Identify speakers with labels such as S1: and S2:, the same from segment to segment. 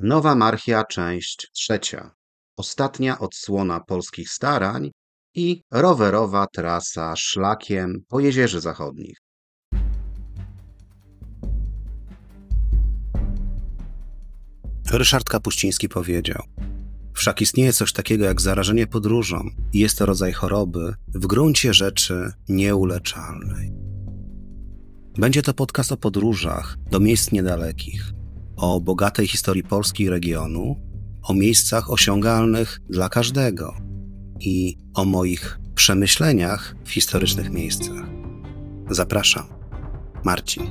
S1: Nowa Marchia, część trzecia. Ostatnia odsłona polskich starań i rowerowa trasa szlakiem po Jezierzy Zachodnich.
S2: Ryszard Kapuściński powiedział: Wszak istnieje coś takiego jak zarażenie podróżą i jest to rodzaj choroby w gruncie rzeczy nieuleczalnej. Będzie to podcast o podróżach do miejsc niedalekich, o bogatej historii Polski i regionu, o miejscach osiągalnych dla każdego i o moich przemyśleniach w historycznych miejscach. Zapraszam, Marcin.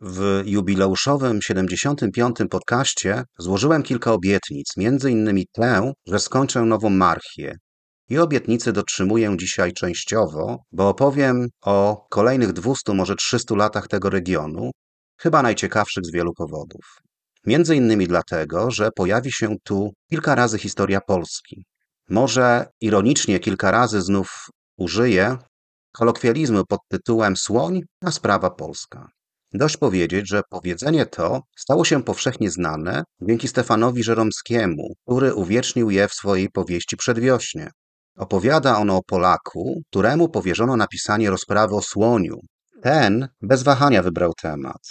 S1: W jubileuszowym 75. podcaście złożyłem kilka obietnic, między innymi tę, że skończę nową marchię. I obietnicy dotrzymuję dzisiaj częściowo, bo opowiem o kolejnych 200, może 300 latach tego regionu, chyba najciekawszych z wielu powodów. Między innymi dlatego, że pojawi się tu kilka razy historia Polski. Może ironicznie kilka razy znów użyję kolokwializmu pod tytułem Słoń, a sprawa polska. Dość powiedzieć, że powiedzenie to stało się powszechnie znane dzięki Stefanowi Żeromskiemu, który uwiecznił je w swojej powieści Przedwiośnie. Opowiada ono o Polaku, któremu powierzono napisanie rozprawy o słoniu. Ten bez wahania wybrał temat.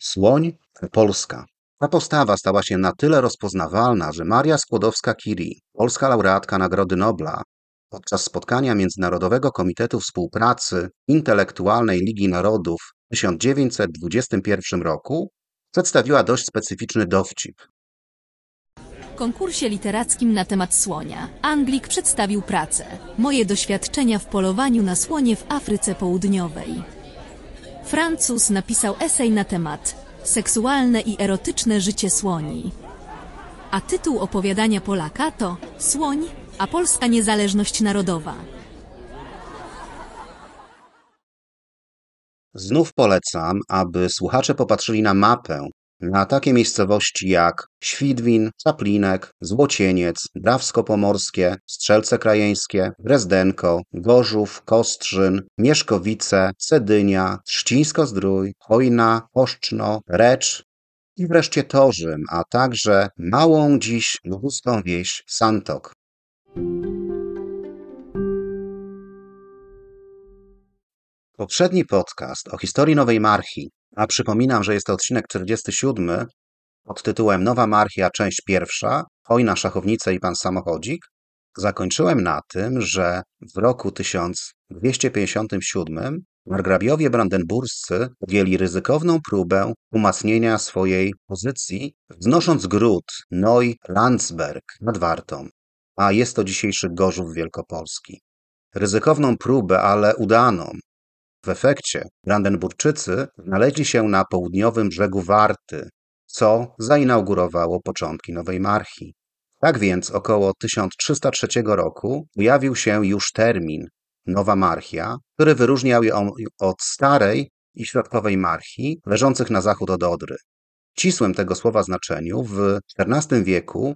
S1: Słoń, Polska. Ta postawa stała się na tyle rozpoznawalna, że Maria Skłodowska-Curie, polska laureatka Nagrody Nobla, podczas spotkania Międzynarodowego Komitetu Współpracy Intelektualnej Ligi Narodów w 1921 roku przedstawiła dość specyficzny dowcip.
S3: Konkursie literackim na temat słonia Anglik przedstawił pracę Moje doświadczenia w polowaniu na słonie w Afryce Południowej. Francuz napisał esej na temat Seksualne i erotyczne życie słoni. A tytuł opowiadania Polaka to Słoń, a polska niezależność narodowa.
S1: Znów polecam, aby słuchacze popatrzyli na mapę, na takie miejscowości jak Świdwin, Czaplinek, Złocieniec, Drawsko-Pomorskie, Strzelce Krajeńskie, Drezdenko, Gorzów, Kostrzyn, Mieszkowice, Cedynia, Trzcińsko-Zdrój, Hojna, Poszczno, Recz i wreszcie Torzym, a także małą dziś lubuską wieś Santok. Poprzedni podcast o historii Nowej Marchi, a przypominam, że jest to odcinek 47 pod tytułem Nowa Marchia, część pierwsza, Hojna, Szachownice i Pan Samochodzik, zakończyłem na tym, że w roku 1257 margrabiowie brandenburscy podjęli ryzykowną próbę umacnienia swojej pozycji, wznosząc gród Neu-Landsberg nad Wartą, a jest to dzisiejszy Gorzów Wielkopolski. Ryzykowną próbę, ale udaną, w efekcie Brandenburczycy znaleźli się na południowym brzegu Warty, co zainaugurowało początki nowej marchi. Tak więc około 1303 roku pojawił się już termin Nowa Marchia, który wyróżniał ją od starej i środkowej marchi leżących na zachód od Odry. W tego słowa znaczeniu w XIV wieku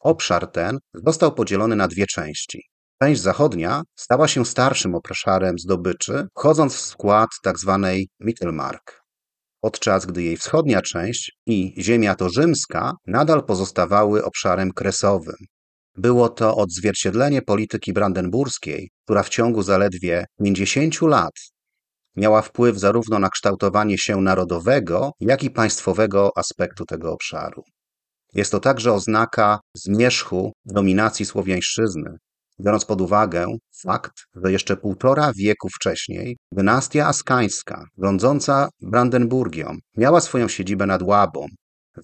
S1: obszar ten został podzielony na dwie części. Część zachodnia stała się starszym obszarem zdobyczy, wchodząc w skład tzw. Tak Mittelmark, podczas gdy jej wschodnia część i ziemia to rzymska nadal pozostawały obszarem kresowym. Było to odzwierciedlenie polityki brandenburskiej, która w ciągu zaledwie 50 lat miała wpływ zarówno na kształtowanie się narodowego, jak i państwowego aspektu tego obszaru. Jest to także oznaka zmierzchu dominacji słowiańszczyzny, biorąc pod uwagę fakt, że jeszcze półtora wieku wcześniej dynastia askańska, rządząca Brandenburgią, miała swoją siedzibę nad Łabą.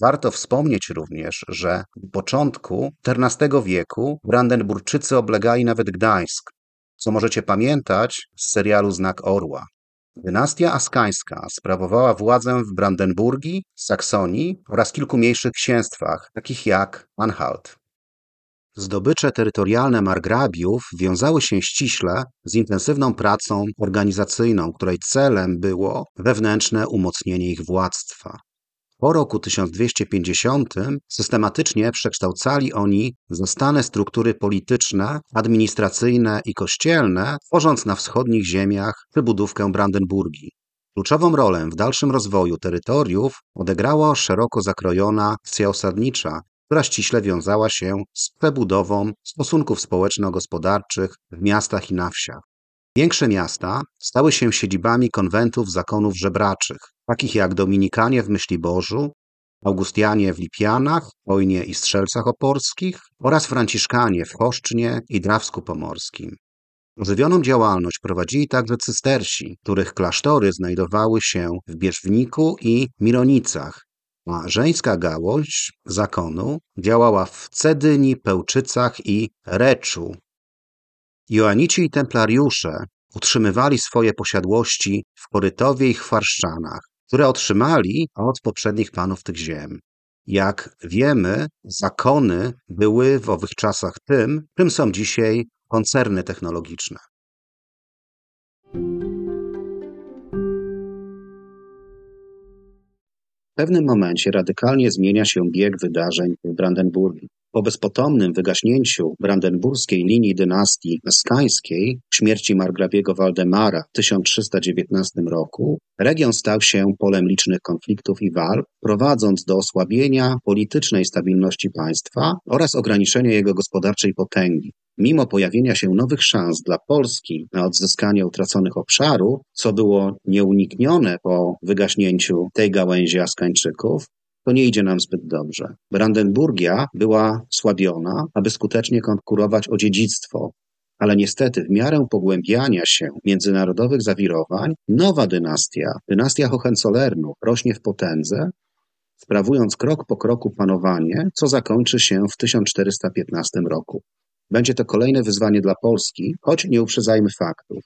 S1: Warto wspomnieć również, że w początku XIV wieku Brandenburczycy oblegali nawet Gdańsk, co możecie pamiętać z serialu Znak Orła. Dynastia askańska sprawowała władzę w Brandenburgii, Saksonii oraz kilku mniejszych księstwach, takich jak Anhalt. Zdobycze terytorialne margrabiów wiązały się ściśle z intensywną pracą organizacyjną, której celem było wewnętrzne umocnienie ich władztwa. Po roku 1250 systematycznie przekształcali oni zastane struktury polityczne, administracyjne i kościelne, tworząc na wschodnich ziemiach przybudówkę Brandenburgii. Kluczową rolę w dalszym rozwoju terytoriów odegrała szeroko zakrojona akcja osadnicza, która ściśle wiązała się z przebudową stosunków społeczno-gospodarczych w miastach i na wsiach. Większe miasta stały się siedzibami konwentów zakonów żebraczych, takich jak Dominikanie w Myśliborzu, Augustianie w Lipianach, Ojnie i Strzelcach Oporskich oraz Franciszkanie w Choszcznie i Drawsku Pomorskim. Ożywioną działalność prowadzili także cystersi, których klasztory znajdowały się w Bierzwniku i Mironicach, żeńska gałąź zakonu działała w Cedyni, Pełczycach i Reczu. Joanici i templariusze utrzymywali swoje posiadłości w Korytowie i Chwarszczanach, które otrzymali od poprzednich panów tych ziem. Jak wiemy, zakony były w owych czasach tym, czym są dzisiaj koncerny technologiczne. Pewnym momencie radykalnie zmienia się bieg wydarzeń w Brandenburgii. Po bezpotomnym wygaśnięciu brandenburskiej linii dynastii eskańskiej, śmierci margrabiego Waldemara w 1319 roku, region stał się polem licznych konfliktów i walk, prowadząc do osłabienia politycznej stabilności państwa oraz ograniczenia jego gospodarczej potęgi. Mimo pojawienia się nowych szans dla Polski na odzyskanie utraconych obszarów, co było nieuniknione po wygaśnięciu tej gałęzi Askańczyków, to nie idzie nam zbyt dobrze. Brandenburgia była słabiona, aby skutecznie konkurować o dziedzictwo, ale niestety w miarę pogłębiania się międzynarodowych zawirowań, nowa dynastia, dynastia Hohenzollernów, rośnie w potędze, sprawując krok po kroku panowanie, co zakończy się w 1415 roku. Będzie to kolejne wyzwanie dla Polski, choć nie uprzedzajmy faktów.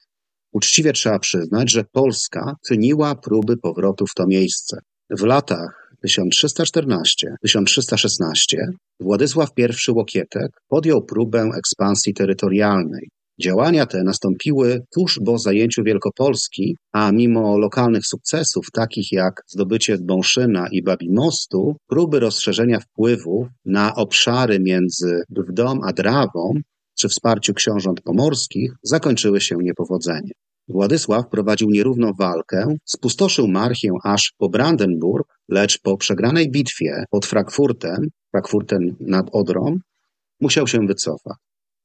S1: Uczciwie trzeba przyznać, że Polska czyniła próby powrotu w to miejsce. W latach 1314-1316 Władysław I Łokietek podjął próbę ekspansji terytorialnej. Działania te nastąpiły tuż po zajęciu Wielkopolski, a mimo lokalnych sukcesów, takich jak zdobycie Bąszyna i Babimostu, próby rozszerzenia wpływów na obszary między Brwdą a Drawą przy wsparciu książąt pomorskich zakończyły się niepowodzeniem. Władysław prowadził nierówną walkę, spustoszył Marchię aż po Brandenburg, lecz po przegranej bitwie pod Frankfurtem, Frankfurtem nad Odrą, musiał się wycofać.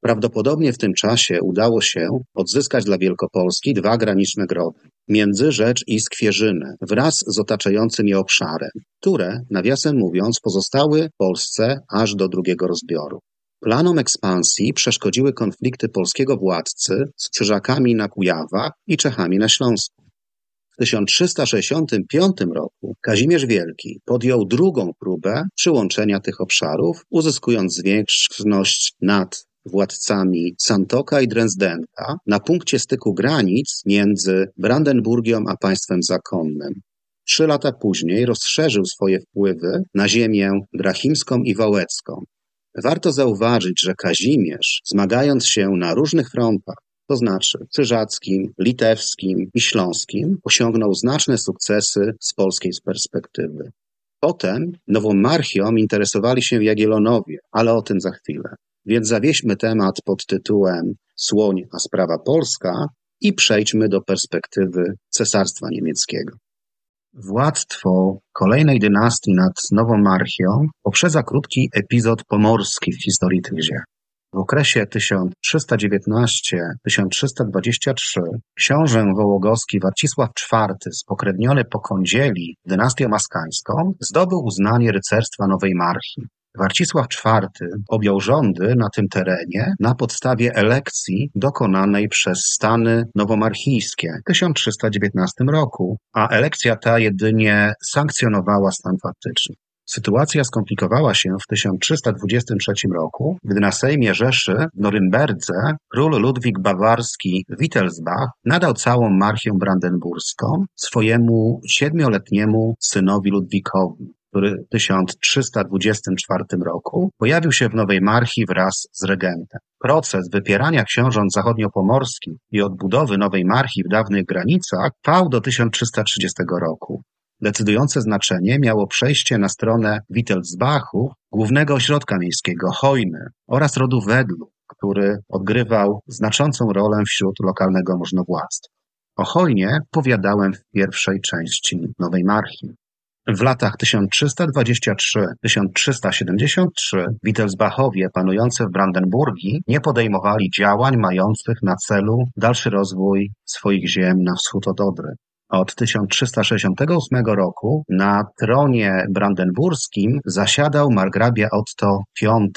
S1: Prawdopodobnie w tym czasie udało się odzyskać dla Wielkopolski dwa graniczne grody, Międzyrzecz i Skwierzynę, wraz z otaczającym je obszarem, które, nawiasem mówiąc, pozostały Polsce aż do drugiego rozbioru. Planom ekspansji przeszkodziły konflikty polskiego władcy z Krzyżakami na Kujawach i Czechami na Śląsku. W 1365 roku Kazimierz Wielki podjął drugą próbę przyłączenia tych obszarów, uzyskując zwiększność nad władcami Santoka i Dresdenka na punkcie styku granic między Brandenburgią a państwem zakonnym. Trzy lata później rozszerzył swoje wpływy na ziemię drachimską i wałecką, Warto zauważyć, że Kazimierz, zmagając się na różnych frontach, to znaczy krzyżackim, litewskim i śląskim, osiągnął znaczne sukcesy z polskiej perspektywy. Potem nową marchią interesowali się Jagiellonowie, ale o tym za chwilę. Więc zawieźmy temat pod tytułem Słoń, a sprawa polska i przejdźmy do perspektywy Cesarstwa Niemieckiego. Władztwo kolejnej dynastii nad Nową Marchią poprzedza krótki epizod pomorski w historii tych ziem. W okresie 1319-1323 książę wołogowski Warcisław IV, spokrewniony po kądzieli dynastią maskańską, zdobył uznanie rycerstwa Nowej Marchii. Warcisław IV objął rządy na tym terenie na podstawie elekcji dokonanej przez Stany Nowomarchijskie w 1319 roku, a elekcja ta jedynie sankcjonowała stan faktyczny. Sytuacja skomplikowała się w 1323 roku, gdy na Sejmie Rzeszy w Norymberdze król Ludwik Bawarski Wittelsbach nadał całą marchię brandenburską swojemu siedmioletniemu synowi Ludwikowi który w 1324 roku pojawił się w Nowej Marchi wraz z regentem. Proces wypierania książąt zachodniopomorskich i odbudowy Nowej Marchi w dawnych granicach trwał do 1330 roku. Decydujące znaczenie miało przejście na stronę Wittelsbachu, głównego ośrodka miejskiego Hojny oraz rodu Wedlu, który odgrywał znaczącą rolę wśród lokalnego możnowładztwa.
S4: O hojnie powiadałem w pierwszej części Nowej Marchi. W latach 1323-1373 Wittelsbachowie panujący w Brandenburgii nie podejmowali działań mających na celu dalszy rozwój swoich ziem na wschód od Odry. Od 1368 roku na tronie brandenburskim zasiadał margrabia Otto V,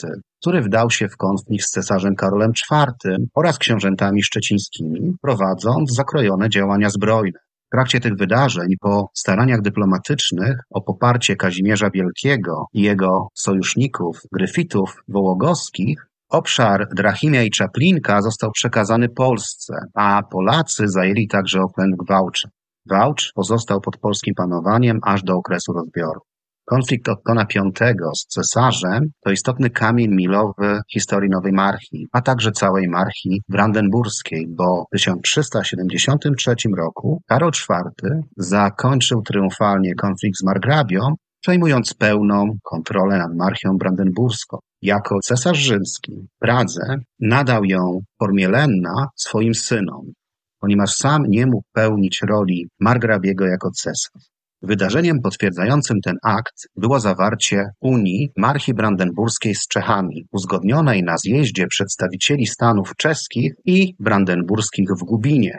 S4: który wdał się w konflikt z cesarzem Karolem IV oraz książętami szczecińskimi, prowadząc zakrojone działania zbrojne. Trakcie tych wydarzeń, po staraniach dyplomatycznych o poparcie Kazimierza Wielkiego i jego sojuszników, Gryfitów Wołogoskich, obszar Drachimia i Czaplinka został przekazany Polsce, a Polacy zajęli także okręg Wałcza. Wałcz pozostał pod polskim panowaniem aż do okresu rozbioru. Konflikt Ottona V z cesarzem to istotny kamień milowy historii Nowej Marchii, a także całej Marchii brandenburskiej, bo w 1373 roku Karol IV zakończył triumfalnie konflikt z margrabią, przejmując pełną kontrolę nad Marchią brandenburską. Jako cesarz rzymski Pradze nadał ją w formie lenna swoim synom, ponieważ sam nie mógł pełnić roli margrabiego jako cesarz. Wydarzeniem potwierdzającym ten akt było zawarcie Unii Marchi Brandenburskiej z Czechami, uzgodnionej na zjeździe przedstawicieli Stanów czeskich i brandenburskich w Gubinie.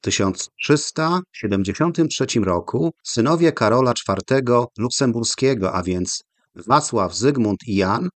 S1: W 1373 roku synowie Karola IV Luksemburskiego, a więc Wacław, Zygmunt i Jan,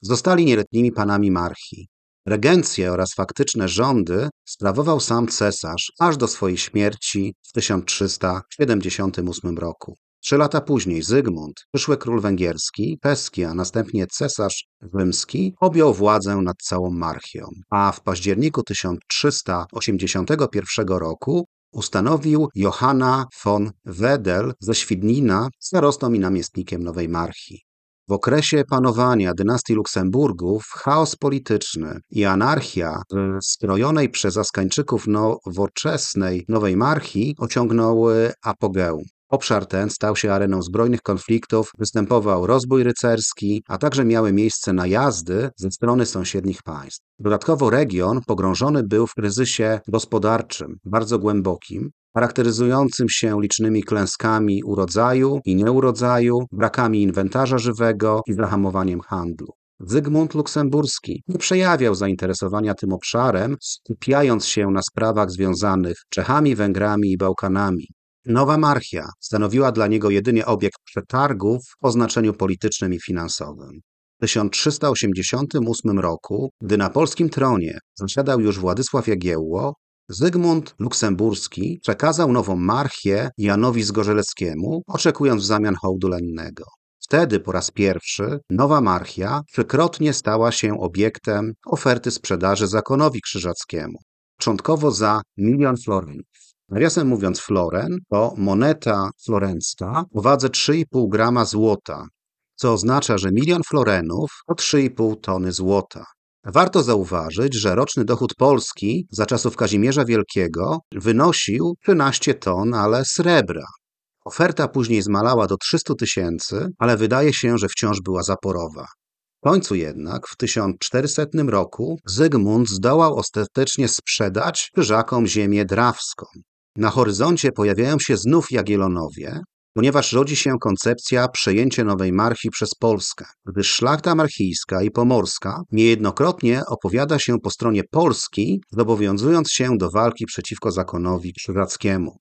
S1: zostali nieletnimi panami Marchi. Regencję oraz faktyczne rządy sprawował sam cesarz aż do swojej śmierci w 1378 roku. Trzy lata później Zygmunt, przyszły król węgierski, Peski, a następnie cesarz rzymski, objął władzę nad całą Marchią, a w październiku 1381 roku ustanowił Johanna von Wedel ze Świdnina starostą i namiestnikiem Nowej Marchii. W okresie panowania dynastii Luksemburgów chaos polityczny i anarchia strojonej przez Askańczyków nowoczesnej Nowej Marchii osiągnęły apogeum. Obszar ten stał się areną zbrojnych konfliktów, występował rozbój rycerski, a także miały miejsce najazdy ze strony sąsiednich państw. Dodatkowo region pogrążony był w kryzysie gospodarczym, bardzo głębokim, charakteryzującym się licznymi klęskami urodzaju i nieurodzaju, brakami inwentarza żywego i zahamowaniem handlu. Zygmunt Luksemburski nie przejawiał zainteresowania tym obszarem, skupiając się na sprawach związanych Czechami, Węgrami i Bałkanami. Nowa Marchia stanowiła dla niego jedynie obiekt przetargów o znaczeniu politycznym i finansowym. W 1388 roku, gdy na polskim tronie zasiadał już Władysław Jagiełło, Zygmunt Luksemburski przekazał nową marchię Janowi Zgorzeleckiemu, oczekując w zamian hołdu lennego. Wtedy po raz pierwszy nowa marchia trzykrotnie stała się obiektem oferty sprzedaży zakonowi krzyżackiemu, początkowo za milion florenów. Nawiasem mówiąc, floren to moneta florencka o wadze 3,5 grama złota, co oznacza, że milion florenów to 3,5 tony złota. Warto zauważyć, że roczny dochód Polski za czasów Kazimierza Wielkiego wynosił 13 ton, ale srebra. Oferta później zmalała do 300 tysięcy, ale wydaje się, że wciąż była zaporowa. W końcu jednak w 1400 roku Zygmunt zdołał ostatecznie sprzedać Krzyżakom ziemię drawską. Na horyzoncie pojawiają się znów Jagielonowie, ponieważ rodzi się koncepcja przejęcia nowej marchi przez Polskę, gdyż szlachta marchijska i pomorska niejednokrotnie opowiada się po stronie Polski, zobowiązując się do walki przeciwko zakonowi krzyżackiemu.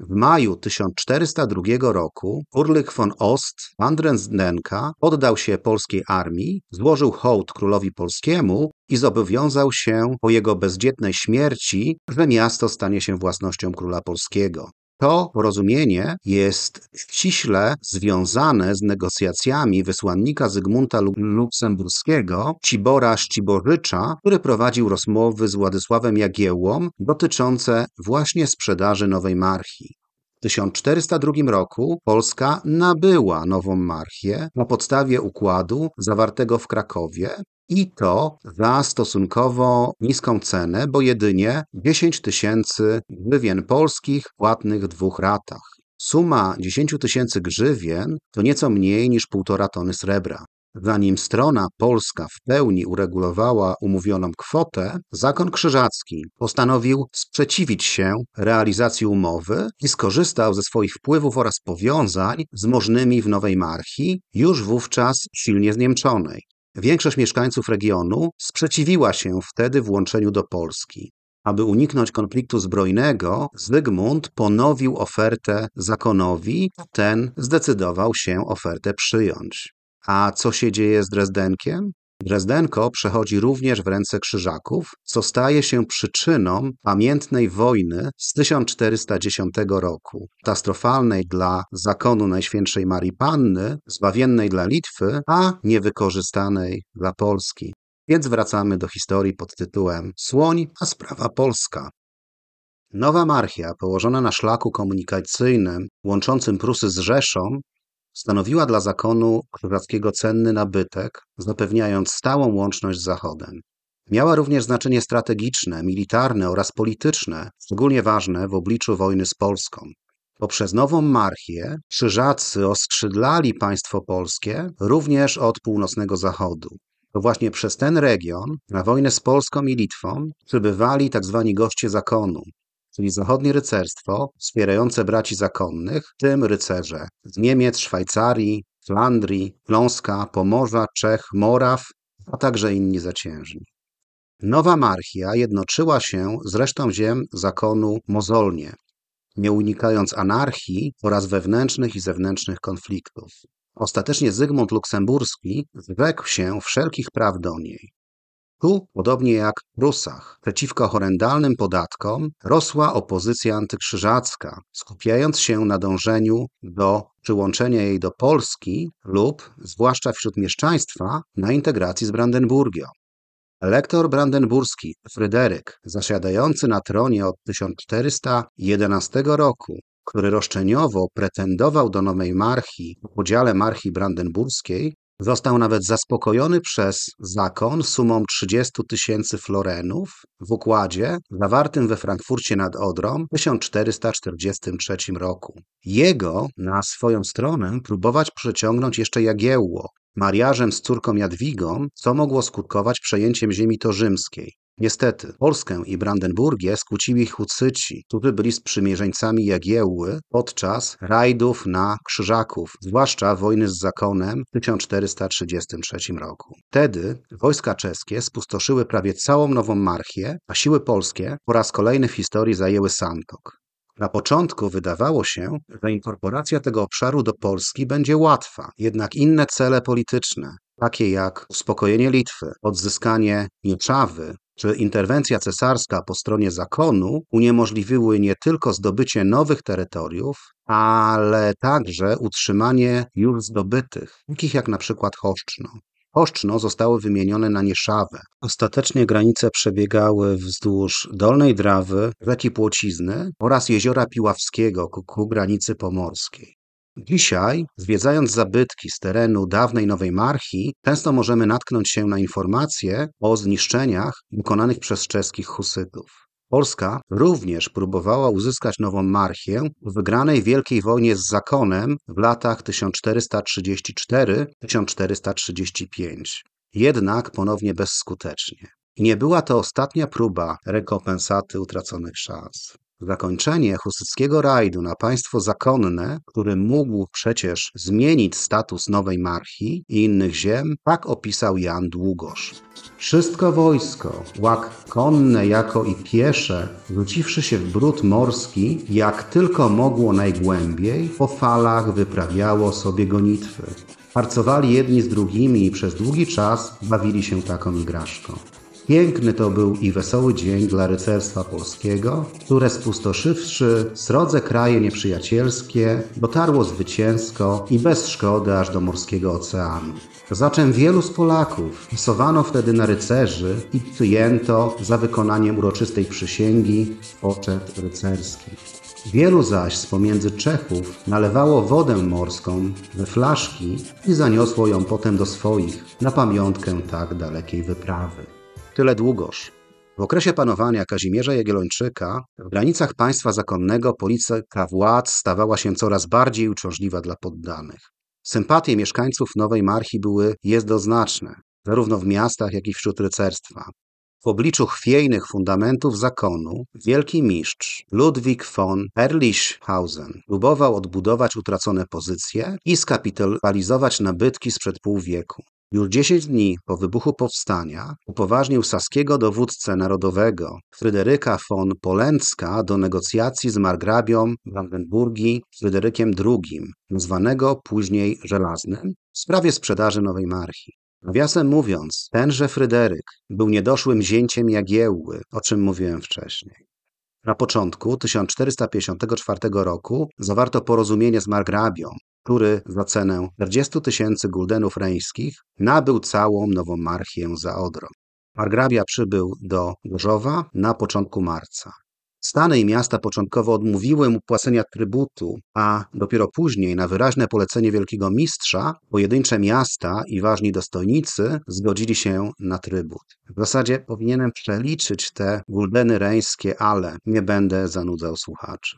S1: W maju 1402 roku Urlich von Ost, Andrensdenka, oddał się polskiej armii, złożył hołd królowi polskiemu i zobowiązał się po jego bezdzietnej śmierci, że miasto stanie się własnością króla polskiego. To porozumienie jest ściśle związane z negocjacjami wysłannika Zygmunta Luksemburskiego, Cibora Ściborycza, który prowadził rozmowy z Władysławem Jagiełłą dotyczące właśnie sprzedaży nowej marchi. W 1402 roku Polska nabyła nową marchię na podstawie układu zawartego w Krakowie i to za stosunkowo niską cenę, bo jedynie 10 tysięcy grzywien polskich płatnych w dwóch ratach. Suma 10 tysięcy grzywien to nieco mniej niż półtora tony srebra. zanim strona polska w pełni uregulowała umówioną kwotę, zakon krzyżacki postanowił sprzeciwić się realizacji umowy i skorzystał ze swoich wpływów oraz powiązań z możnymi w Nowej Marchi, już wówczas silnie zniemczonej. Większość mieszkańców regionu sprzeciwiła się wtedy włączeniu do Polski. Aby uniknąć konfliktu zbrojnego, Zygmunt ponowił ofertę zakonowi, ten zdecydował się ofertę przyjąć. A co się dzieje z Drezdenkiem? Drezdenko przechodzi również w ręce Krzyżaków, co staje się przyczyną pamiętnej wojny z 1410 roku, katastrofalnej dla zakonu Najświętszej Marii Panny, zbawiennej dla Litwy, a niewykorzystanej dla Polski. Więc wracamy do historii pod tytułem Słoń, a sprawa polska. Nowa Marchia, położona na szlaku komunikacyjnym łączącym Prusy z Rzeszą, stanowiła dla zakonu królewskiego cenny nabytek, zapewniając stałą łączność z Zachodem. Miała również znaczenie strategiczne, militarne oraz polityczne, szczególnie ważne w obliczu wojny z Polską. Poprzez nową marchię krzyżacy oskrzydlali państwo polskie również od północnego zachodu. To właśnie przez ten region na wojnę z Polską i Litwą przybywali tzw. Tak goście zakonu, czyli zachodnie rycerstwo wspierające braci zakonnych, w tym rycerze z Niemiec, Szwajcarii, Flandrii, Śląska, Pomorza, Czech, Moraw, a także inni zaciężni. Nowa marchia jednoczyła się z resztą ziem zakonu mozolnie, nie unikając anarchii oraz wewnętrznych i zewnętrznych konfliktów. Ostatecznie Zygmunt Luksemburski zrzekł się wszelkich praw do niej. Tu, podobnie jak w Prusach, przeciwko horrendalnym podatkom rosła opozycja antykrzyżacka, skupiając się na dążeniu do przyłączenia jej do Polski lub, zwłaszcza wśród mieszczaństwa, na integracji z Brandenburgią. Elektor brandenburski Fryderyk, zasiadający na tronie od 1411 roku, który roszczeniowo pretendował do nowej marchii po podziale marchii brandenburskiej, Został nawet zaspokojony przez zakon sumą 30 tysięcy florenów w układzie zawartym we Frankfurcie nad Odrą w 1443 roku. Jego na swoją stronę próbować przeciągnąć jeszcze Jagiełło, mariażem z córką Jadwigą, co mogło skutkować przejęciem ziemi torzymskiej. Niestety, Polskę i Brandenburgię skłócili Hucyci, którzy byli sprzymierzeńcami Jagiełły podczas rajdów na Krzyżaków, zwłaszcza wojny z zakonem w 1433 roku. Wtedy wojska czeskie spustoszyły prawie całą Nową Marchię, a siły polskie po raz kolejny w historii zajęły Santok. Na początku wydawało się, że inkorporacja tego obszaru do Polski będzie łatwa, jednak inne cele polityczne, takie jak uspokojenie Litwy, odzyskanie Nieczawy czy interwencja cesarska po stronie zakonu uniemożliwiły nie tylko zdobycie nowych terytoriów, ale także utrzymanie już zdobytych, takich jak na przykład Choszczno. Choszczno zostało wymienione na Nieszawę. Ostatecznie granice przebiegały wzdłuż Dolnej Drawy, rzeki Płocizny oraz jeziora Piławskiego ku, ku granicy pomorskiej. Dzisiaj, zwiedzając zabytki z terenu dawnej Nowej Marchi, często możemy natknąć się na informacje o zniszczeniach wykonanych przez czeskich husytów. Polska również próbowała uzyskać nową marchię w wygranej Wielkiej Wojnie z zakonem w latach 1434-1435. Jednak ponownie bezskutecznie. I nie była to ostatnia próba rekompensaty utraconych szans. Zakończenie husyckiego rajdu na państwo zakonne, który mógł przecież zmienić status nowej marchi i innych ziem, tak opisał Jan Długosz. Wszystko wojsko, łak konne jako i piesze, rzuciwszy się w brud morski, jak tylko mogło najgłębiej, po falach wyprawiało sobie gonitwy. Harcowali jedni z drugimi i przez długi czas bawili się taką igraszką. Piękny to był i wesoły dzień dla rycerstwa polskiego, które spustoszywszy srodze kraje nieprzyjacielskie, dotarło zwycięsko i bez szkody aż do morskiego oceanu. Zaczem wielu z Polaków wpisowano wtedy na rycerzy i przyjęto za wykonaniem uroczystej przysięgi poczet rycerski. Wielu zaś z pomiędzy Czechów nalewało wodę morską we flaszki i zaniosło ją potem do swoich na pamiątkę tak dalekiej wyprawy. Tyle długoż. W okresie panowania Kazimierza Jagiellończyka w granicach państwa zakonnego polityka władz stawała się coraz bardziej uciążliwa dla poddanych. Sympatie mieszkańców Nowej Marchi były jednoznaczne, zarówno w miastach, jak i wśród rycerstwa. W obliczu chwiejnych fundamentów zakonu wielki mistrz Ludwik von Erlichhausen próbował odbudować utracone pozycje i skapitalizować nabytki sprzed pół wieku. Już dziesięć dni po wybuchu powstania upoważnił saskiego dowódcę narodowego Fryderyka von Polęcka do negocjacji z margrabią Brandenburgii Fryderykiem II, nazwanego później Żelaznym, w sprawie sprzedaży Nowej Marchi. Nawiasem mówiąc, tenże Fryderyk był niedoszłym zięciem Jagiełły, o czym mówiłem wcześniej. Na początku 1454 roku zawarto porozumienie z margrabią, który za cenę 40 tysięcy guldenów reńskich nabył całą Nową Marchię za Odrą. Margrabia przybył do Gorzowa na początku marca. Stany i miasta początkowo odmówiły mu płacenia trybutu, a dopiero później, na wyraźne polecenie wielkiego mistrza, pojedyncze miasta i ważni dostojnicy zgodzili się na trybut. W zasadzie powinienem przeliczyć te guldeny reńskie, ale nie będę zanudzał słuchaczy.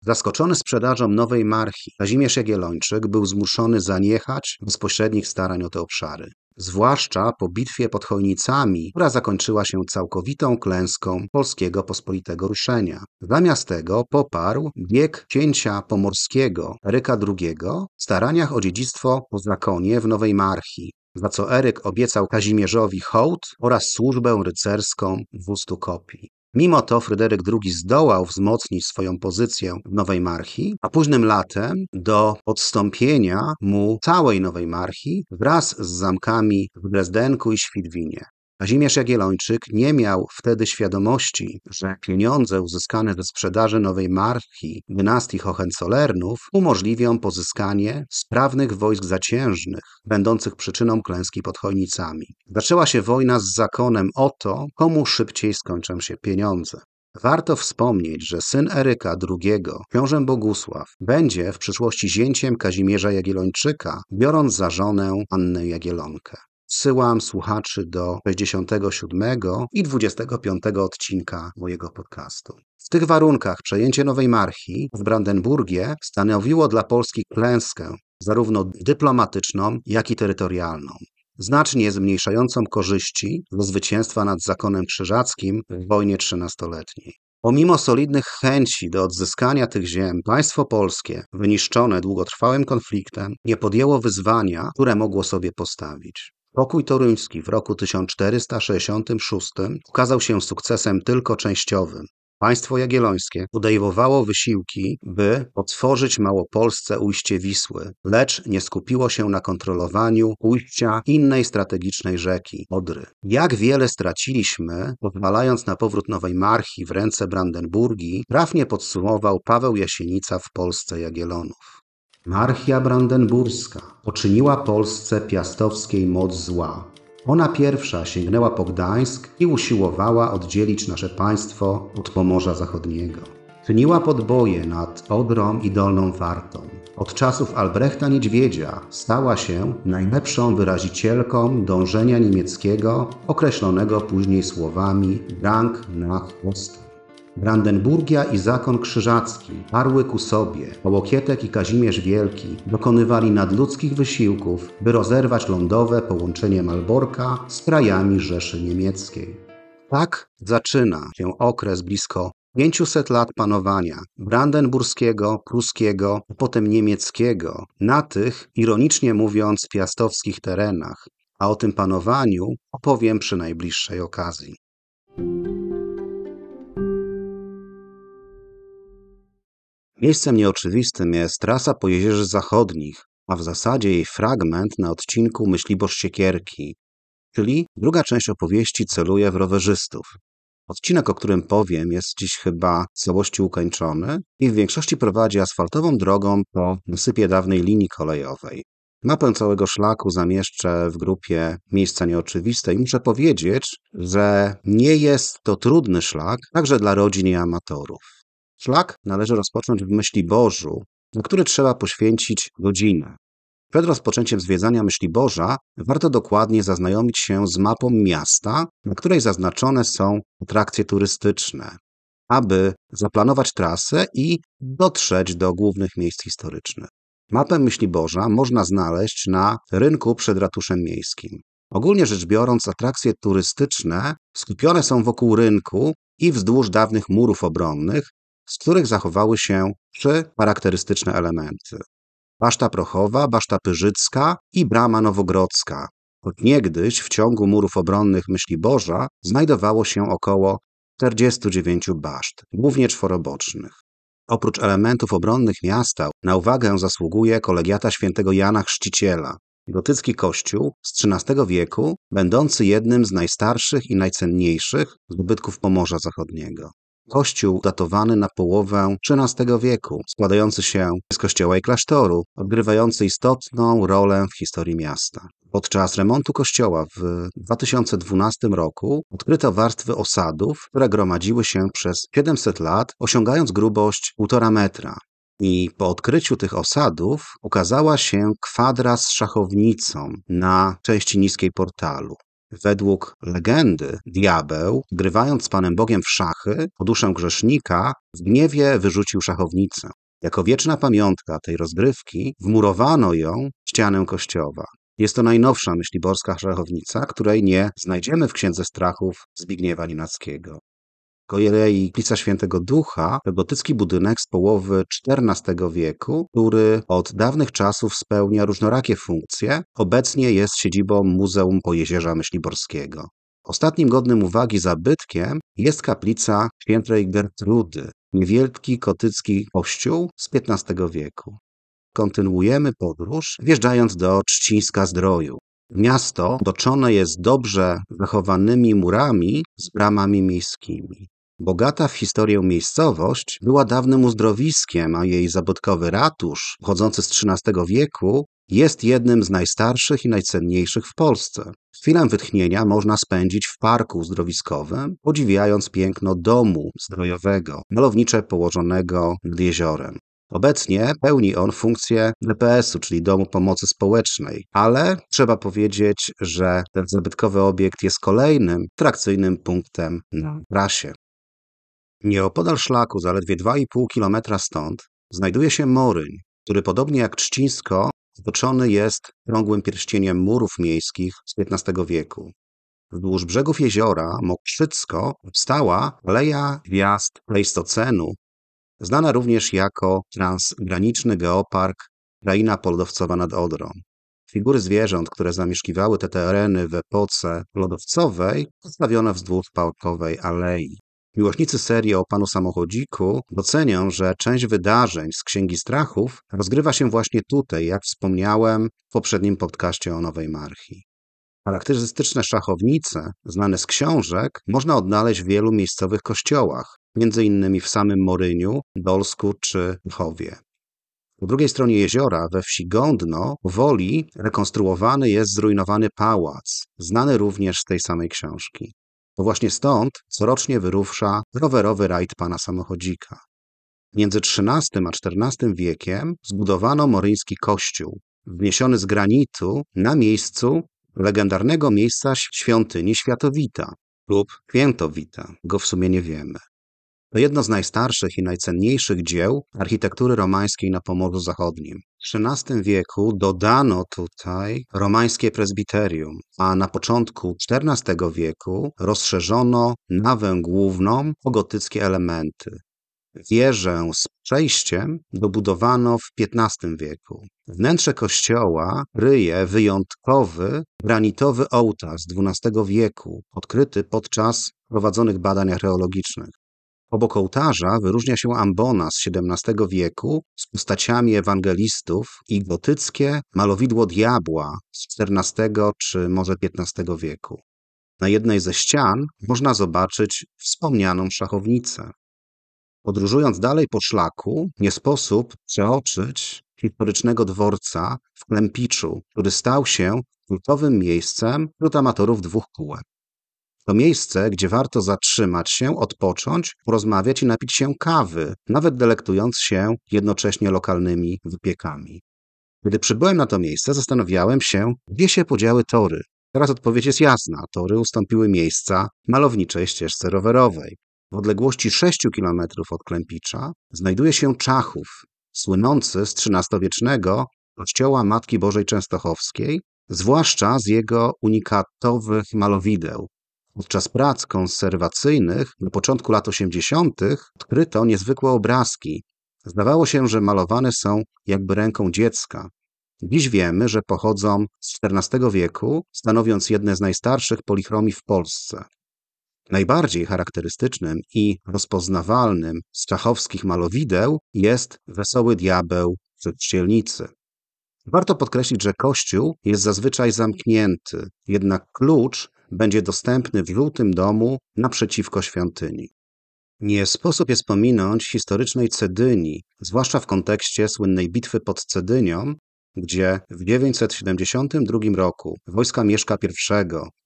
S1: Zaskoczony sprzedażą nowej marchi, Kazimierz Jagiellończyk był zmuszony zaniechać bezpośrednich starań o te obszary. Zwłaszcza po bitwie pod Chojnicami, która zakończyła się całkowitą klęską polskiego pospolitego ruszenia. Zamiast tego poparł bieg księcia pomorskiego Eryka II w staraniach o dziedzictwo po zakonie w Nowej Marchi, za co Eryk obiecał Kazimierzowi hołd oraz służbę rycerską 200 kopii. Mimo to Fryderyk II zdołał wzmocnić swoją pozycję w Nowej Marchi, a późnym latem do odstąpienia mu całej Nowej Marchi wraz z zamkami w Dresdenku i Świdwinie. Kazimierz Jagiellończyk nie miał wtedy świadomości, że pieniądze uzyskane ze sprzedaży nowej marki dynastii Hohenzollernów umożliwią pozyskanie sprawnych wojsk zaciężnych, będących przyczyną klęski pod Chojnicami. Zaczęła się wojna z zakonem o to, komu szybciej skończą się pieniądze. Warto wspomnieć, że syn Eryka II, książę Bogusław, będzie w przyszłości zięciem Kazimierza Jagiellończyka, biorąc za żonę Annę Jagiellonkę. Wsyłam słuchaczy do 67 i 25 odcinka mojego podcastu. W tych warunkach przejęcie Nowej Marchi w Brandenburgie stanowiło dla Polski klęskę, zarówno dyplomatyczną, jak i terytorialną znacznie zmniejszającą korzyści ze zwycięstwa nad zakonem krzyżackim w wojnie trzynastoletniej. Pomimo solidnych chęci do odzyskania tych ziem, państwo polskie, wyniszczone długotrwałym konfliktem, nie podjęło wyzwania, które mogło sobie postawić. Pokój toruński w roku 1466 ukazał się sukcesem tylko częściowym. Państwo jagiellońskie podejmowało wysiłki, by otworzyć Małopolsce ujście Wisły, lecz nie skupiło się na kontrolowaniu ujścia innej strategicznej rzeki, Odry. Jak wiele straciliśmy, pozwalając na powrót Nowej Marchi w ręce Brandenburgii, trafnie podsumował Paweł Jasienica w Polsce Jagiellonów. Marchia brandenburska poczyniła Polsce piastowskiej moc zła. Ona pierwsza sięgnęła po Gdańsk i usiłowała oddzielić nasze państwo od Pomorza Zachodniego. Czyniła podboje nad Odrą i Dolną Wartą. Od czasów Albrechta Niedźwiedzia stała się najlepszą wyrazicielką dążenia niemieckiego, określonego później słowami Drang nach Osten. Brandenburgia i zakon krzyżacki parły ku sobie, Łokietek i Kazimierz Wielki dokonywali nadludzkich wysiłków, by rozerwać lądowe połączenie Malborka z krajami Rzeszy Niemieckiej. Tak zaczyna się okres blisko 500 lat panowania brandenburskiego, pruskiego, a potem niemieckiego na tych, ironicznie mówiąc, piastowskich terenach, a o tym panowaniu opowiem przy najbliższej okazji. Miejscem nieoczywistym jest trasa po Jezierzy Zachodnich, a w zasadzie jej fragment na odcinku Myśliborz-Siekierki, czyli druga część opowieści celuje w rowerzystów. Odcinek, o którym powiem, jest dziś chyba w całości ukończony i w większości prowadzi asfaltową drogą po nasypie dawnej linii kolejowej. Mapę całego szlaku zamieszczę w grupie Miejsca Nieoczywiste i muszę powiedzieć, że nie jest to trudny szlak także dla rodzin i amatorów. Szlak należy rozpocząć w Myśliborzu, na który trzeba poświęcić godzinę. Przed rozpoczęciem zwiedzania Myśliborza warto dokładnie zaznajomić się z mapą miasta, na której zaznaczone są atrakcje turystyczne, aby zaplanować trasę i dotrzeć do głównych miejsc historycznych. Mapę Myśliborza można znaleźć na rynku przed ratuszem miejskim. Ogólnie rzecz biorąc, atrakcje turystyczne skupione są wokół rynku i wzdłuż dawnych murów obronnych, z których zachowały się trzy charakterystyczne elementy. Baszta Prochowa, Baszta Pyrzycka i Brama Nowogrodzka. Choć niegdyś w ciągu murów obronnych Myśliborza znajdowało się około 49 baszt, głównie czworobocznych. Oprócz elementów obronnych miasta na uwagę zasługuje kolegiata świętego Jana Chrzciciela, gotycki kościół z XIII wieku, będący jednym z najstarszych i najcenniejszych zdobytków Pomorza Zachodniego. Kościół datowany na połowę XIII wieku, składający się z kościoła i klasztoru, odgrywający istotną rolę w historii miasta. Podczas remontu kościoła w 2012 roku odkryto warstwy osadów, które gromadziły się przez 700 lat, osiągając grubość 1,5 metra. I po odkryciu tych osadów ukazała się kwadra z szachownicą na części niskiej portalu. Według legendy diabeł, grywając z Panem Bogiem w szachy, po duszę grzesznika, w gniewie wyrzucił szachownicę. Jako wieczna pamiątka tej rozgrywki wmurowano ją w ścianę kościoła. Jest to najnowsza myśliborska szachownica, której nie znajdziemy w Księdze Strachów Zbigniewa Ninackiego. Kojerei Plica Świętego Ducha gotycki budynek z połowy XIV wieku, który od dawnych czasów spełnia różnorakie funkcje. Obecnie jest siedzibą Muzeum Pojezierza Myśliborskiego. Ostatnim godnym uwagi zabytkiem jest kaplica świętej Gertrudy, niewielki gotycki kościół z XV wieku. Kontynuujemy podróż, wjeżdżając do Trzcińska Zdroju. Miasto otoczone jest dobrze zachowanymi murami z bramami miejskimi. Bogata w historię miejscowość była dawnym uzdrowiskiem, a jej zabytkowy ratusz, pochodzący z XIII wieku, jest jednym z najstarszych i najcenniejszych w Polsce. Chwilę wytchnienia można spędzić w parku uzdrowiskowym, podziwiając piękno domu zdrojowego, malownicze położonego nad jeziorem. Obecnie pełni on funkcję DPS-u, czyli Domu Pomocy Społecznej, ale trzeba powiedzieć, że ten zabytkowy obiekt jest kolejnym atrakcyjnym punktem na trasie. Nieopodal szlaku, zaledwie 2,5 kilometra stąd, znajduje się Moryń, który podobnie jak Trzcińsko otoczony jest krągłym pierścieniem murów miejskich z XV wieku. Wzdłuż brzegów jeziora Mokrzycko powstała aleja gwiazd Pleistocenu, znana również jako transgraniczny geopark Kraina Polodowcowa nad Odrą. Figury zwierząt, które zamieszkiwały te tereny w epoce lodowcowej, przedstawiono wzdłuż parkowej alei. Miłośnicy serii o panu samochodziku docenią, że część wydarzeń z Księgi Strachów rozgrywa się właśnie tutaj, jak wspomniałem w poprzednim podcaście o Nowej Marchi. Charakterystyczne szachownice, znane z książek, można odnaleźć w wielu miejscowych kościołach, innymi w samym Moryniu, Dolsku czy Lchowie. Po drugiej stronie jeziora, we wsi Gądno, Woli, rekonstruowany jest zrujnowany pałac, znany również z tej samej książki. To właśnie stąd corocznie wyrusza rowerowy rajd pana samochodzika. Między XIII a XIV wiekiem zbudowano moryński kościół, wniesiony z granitu na miejscu legendarnego miejsca świątyni Światowita lub Świętowita, go w sumie nie wiemy. To jedno z najstarszych i najcenniejszych dzieł architektury romańskiej na Pomorzu Zachodnim. W XIII wieku dodano tutaj romańskie prezbiterium, a na początku XIV wieku rozszerzono nawę główną o gotyckie elementy. Wieżę z przejściem dobudowano w XV wieku. Wnętrze kościoła ryje wyjątkowy granitowy ołtarz z XII wieku, odkryty podczas prowadzonych badań archeologicznych. Obok ołtarza wyróżnia się ambona z XVII wieku z postaciami ewangelistów i gotyckie malowidło diabła z XIV czy może XV wieku. Na jednej ze ścian można zobaczyć wspomnianą szachownicę. Podróżując dalej po szlaku, nie sposób przeoczyć historycznego dworca w Klempiczu, który stał się kultowym miejscem wśród amatorów dwóch kółek. To miejsce, gdzie warto zatrzymać się, odpocząć, porozmawiać i napić się kawy, nawet delektując się jednocześnie lokalnymi wypiekami. Gdy przybyłem na to miejsce, zastanawiałem się, gdzie się podziały tory. Teraz odpowiedź jest jasna. Tory ustąpiły miejsca malowniczej ścieżce rowerowej. W odległości 6 km od Klempicza znajduje się Czachów, słynący z XIII-wiecznego kościoła Matki Bożej Częstochowskiej, zwłaszcza z jego unikatowych malowideł. Podczas prac konserwacyjnych na początku lat 80. odkryto niezwykłe obrazki. Zdawało się, że malowane są jakby ręką dziecka. Dziś wiemy, że pochodzą z XIV wieku, stanowiąc jedne z najstarszych polichromii w Polsce. Najbardziej charakterystycznym i rozpoznawalnym z czachowskich malowideł jest Wesoły Diabeł w Chrzcielnicy. Warto podkreślić, że kościół jest zazwyczaj zamknięty, jednak klucz będzie dostępny w żółtym domu naprzeciwko świątyni. Nie sposób jest pominąć historycznej Cedyni, zwłaszcza w kontekście słynnej bitwy pod Cedynią, gdzie w 972 roku wojska Mieszka I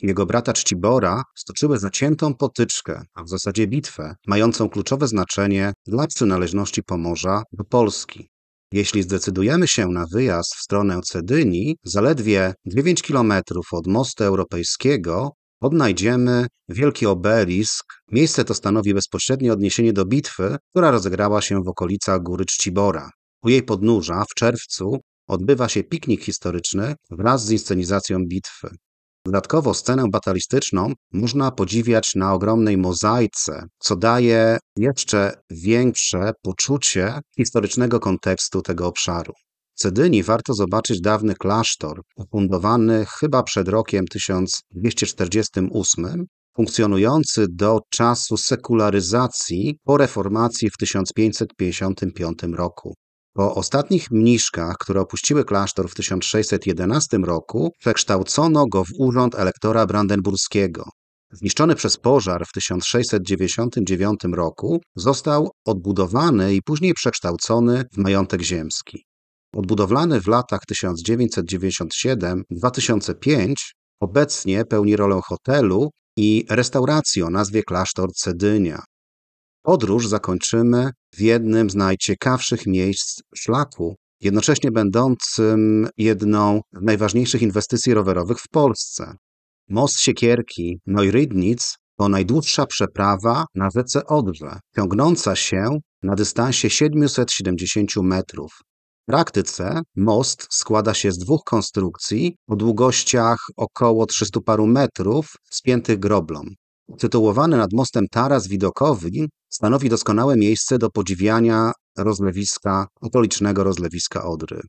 S1: i jego brata Czcibora stoczyły zaciętą potyczkę, a w zasadzie bitwę, mającą kluczowe znaczenie dla przynależności Pomorza do Polski. Jeśli zdecydujemy się na wyjazd w stronę Cedynii, zaledwie 9 kilometrów od mostu europejskiego odnajdziemy wielki obelisk. Miejsce to stanowi bezpośrednie odniesienie do bitwy, która rozegrała się w okolicach góry Czcibora. U jej podnóża w czerwcu odbywa się piknik historyczny wraz z inscenizacją bitwy. Dodatkowo scenę batalistyczną można podziwiać na ogromnej mozaice, co daje jeszcze większe poczucie historycznego kontekstu tego obszaru. W Cedyni warto zobaczyć dawny klasztor, ufundowany chyba przed rokiem 1248, funkcjonujący do czasu sekularyzacji po reformacji w 1555 roku. Po ostatnich mniszkach, które opuściły klasztor w 1611 roku, przekształcono go w urząd elektora brandenburskiego. Zniszczony przez pożar w 1699 roku, został odbudowany i później przekształcony w majątek ziemski. Odbudowany w latach 1997-2005, obecnie pełni rolę hotelu i restauracji o nazwie Klasztor Cedynia. Podróż zakończymy w jednym z najciekawszych miejsc szlaku, jednocześnie będącym jedną z najważniejszych inwestycji rowerowych w Polsce. Most Siekierki Neurydnic to najdłuższa przeprawa na rzece Odrze, ciągnąca się na dystansie 770 metrów. W praktyce most składa się z dwóch konstrukcji o długościach około 300 paru metrów, spiętych groblą. Tytułowany nad mostem taras widokowy stanowi doskonałe miejsce do podziwiania rozlewiska, okolicznego rozlewiska Odry.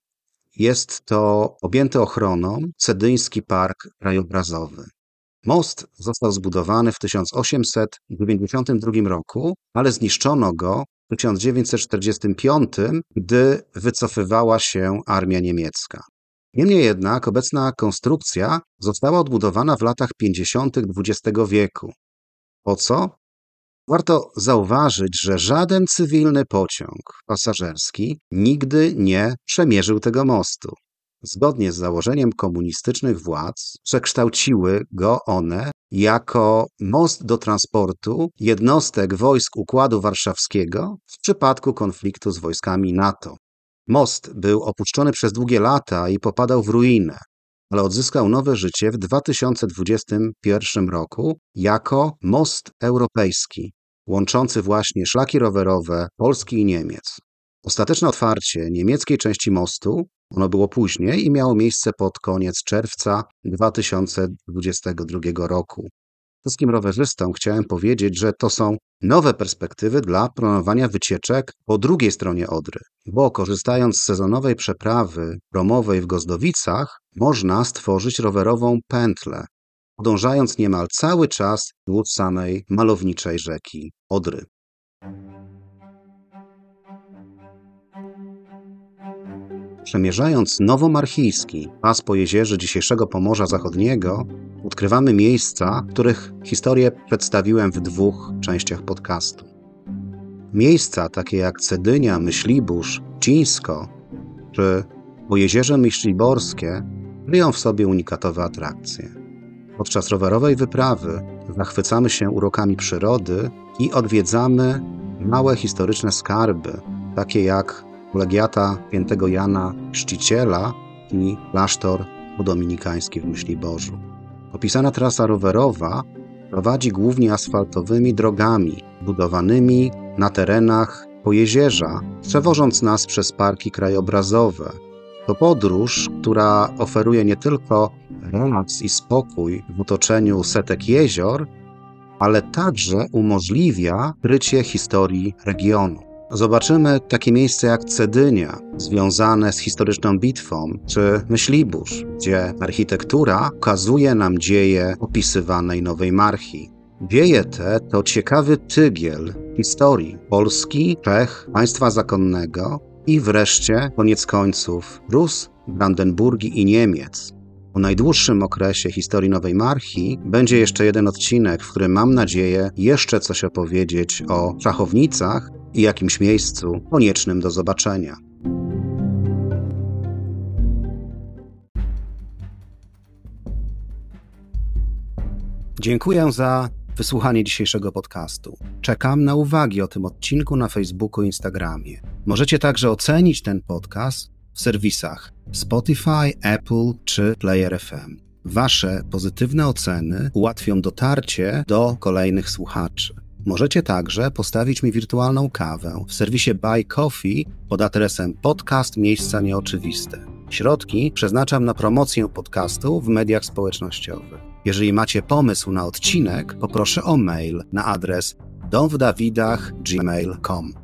S1: Jest to objęty ochroną Cedyński Park Krajobrazowy. Most został zbudowany w 1892 roku, ale zniszczono go w 1945, gdy wycofywała się armia niemiecka. Niemniej jednak obecna konstrukcja została odbudowana w latach 50. XX wieku. Po co? Warto zauważyć, że żaden cywilny pociąg pasażerski nigdy nie przemierzył tego mostu. Zgodnie z założeniem komunistycznych władz, przekształciły go one jako most do transportu jednostek wojsk Układu Warszawskiego w przypadku konfliktu z wojskami NATO. Most był opuszczony przez długie lata i popadał w ruinę ale odzyskał nowe życie w 2021 roku jako most europejski, łączący właśnie szlaki rowerowe Polski i Niemiec. Ostateczne otwarcie niemieckiej części mostu, ono było później i miało miejsce pod koniec czerwca 2022 roku. Wszystkim rowerzystom chciałem powiedzieć, że to są nowe perspektywy dla planowania wycieczek po drugiej stronie Odry, bo korzystając z sezonowej przeprawy promowej w Gozdowicach, można stworzyć rowerową pętlę, podążając niemal cały czas wzdłuż samej malowniczej rzeki Odry. Przemierzając Nowomarchijski, pas po jezierze dzisiejszego Pomorza Zachodniego, odkrywamy miejsca, których historię przedstawiłem w dwóch częściach podcastu. Miejsca takie jak Cedynia, Myślibórz, Cińsko czy Pojezierze Myśliborskie kryją w sobie unikatowe atrakcje. Podczas rowerowej wyprawy zachwycamy się urokami przyrody i odwiedzamy małe historyczne skarby, takie jak Kolegiata Świętego Jana Chrzciciela i klasztor dominikański w Myśliborzu. Opisana trasa rowerowa prowadzi głównie asfaltowymi drogami budowanymi na terenach po jezierza, przewożąc nas przez parki krajobrazowe. To podróż, która oferuje nie tylko relaks i spokój w otoczeniu setek jezior, ale także umożliwia krycie historii regionu. Zobaczymy takie miejsce jak Cedynia, związane z historyczną bitwą, czy Myślibórz, gdzie architektura ukazuje nam dzieje opisywanej Nowej Marchi. Dzieje te to ciekawy tygiel historii Polski, Czech, państwa zakonnego i wreszcie, koniec końców, Rus, Brandenburgii i Niemiec. O najdłuższym okresie historii Nowej Marchi będzie jeszcze jeden odcinek, w którym mam nadzieję jeszcze coś opowiedzieć o szachownicach i jakimś miejscu koniecznym do zobaczenia.
S2: Dziękuję za wysłuchanie dzisiejszego podcastu. Czekam na uwagi o tym odcinku na Facebooku i Instagramie. Możecie także ocenić ten podcast w serwisach Spotify, Apple czy Player FM. Wasze pozytywne oceny ułatwią dotarcie do kolejnych słuchaczy. Możecie także postawić mi wirtualną kawę w serwisie Buy Coffee pod adresem podcast Miejsca Nieoczywiste. Środki przeznaczam na promocję podcastu w mediach społecznościowych. Jeżeli macie pomysł na odcinek, poproszę o mail na adres domwdawidach.gmail.com.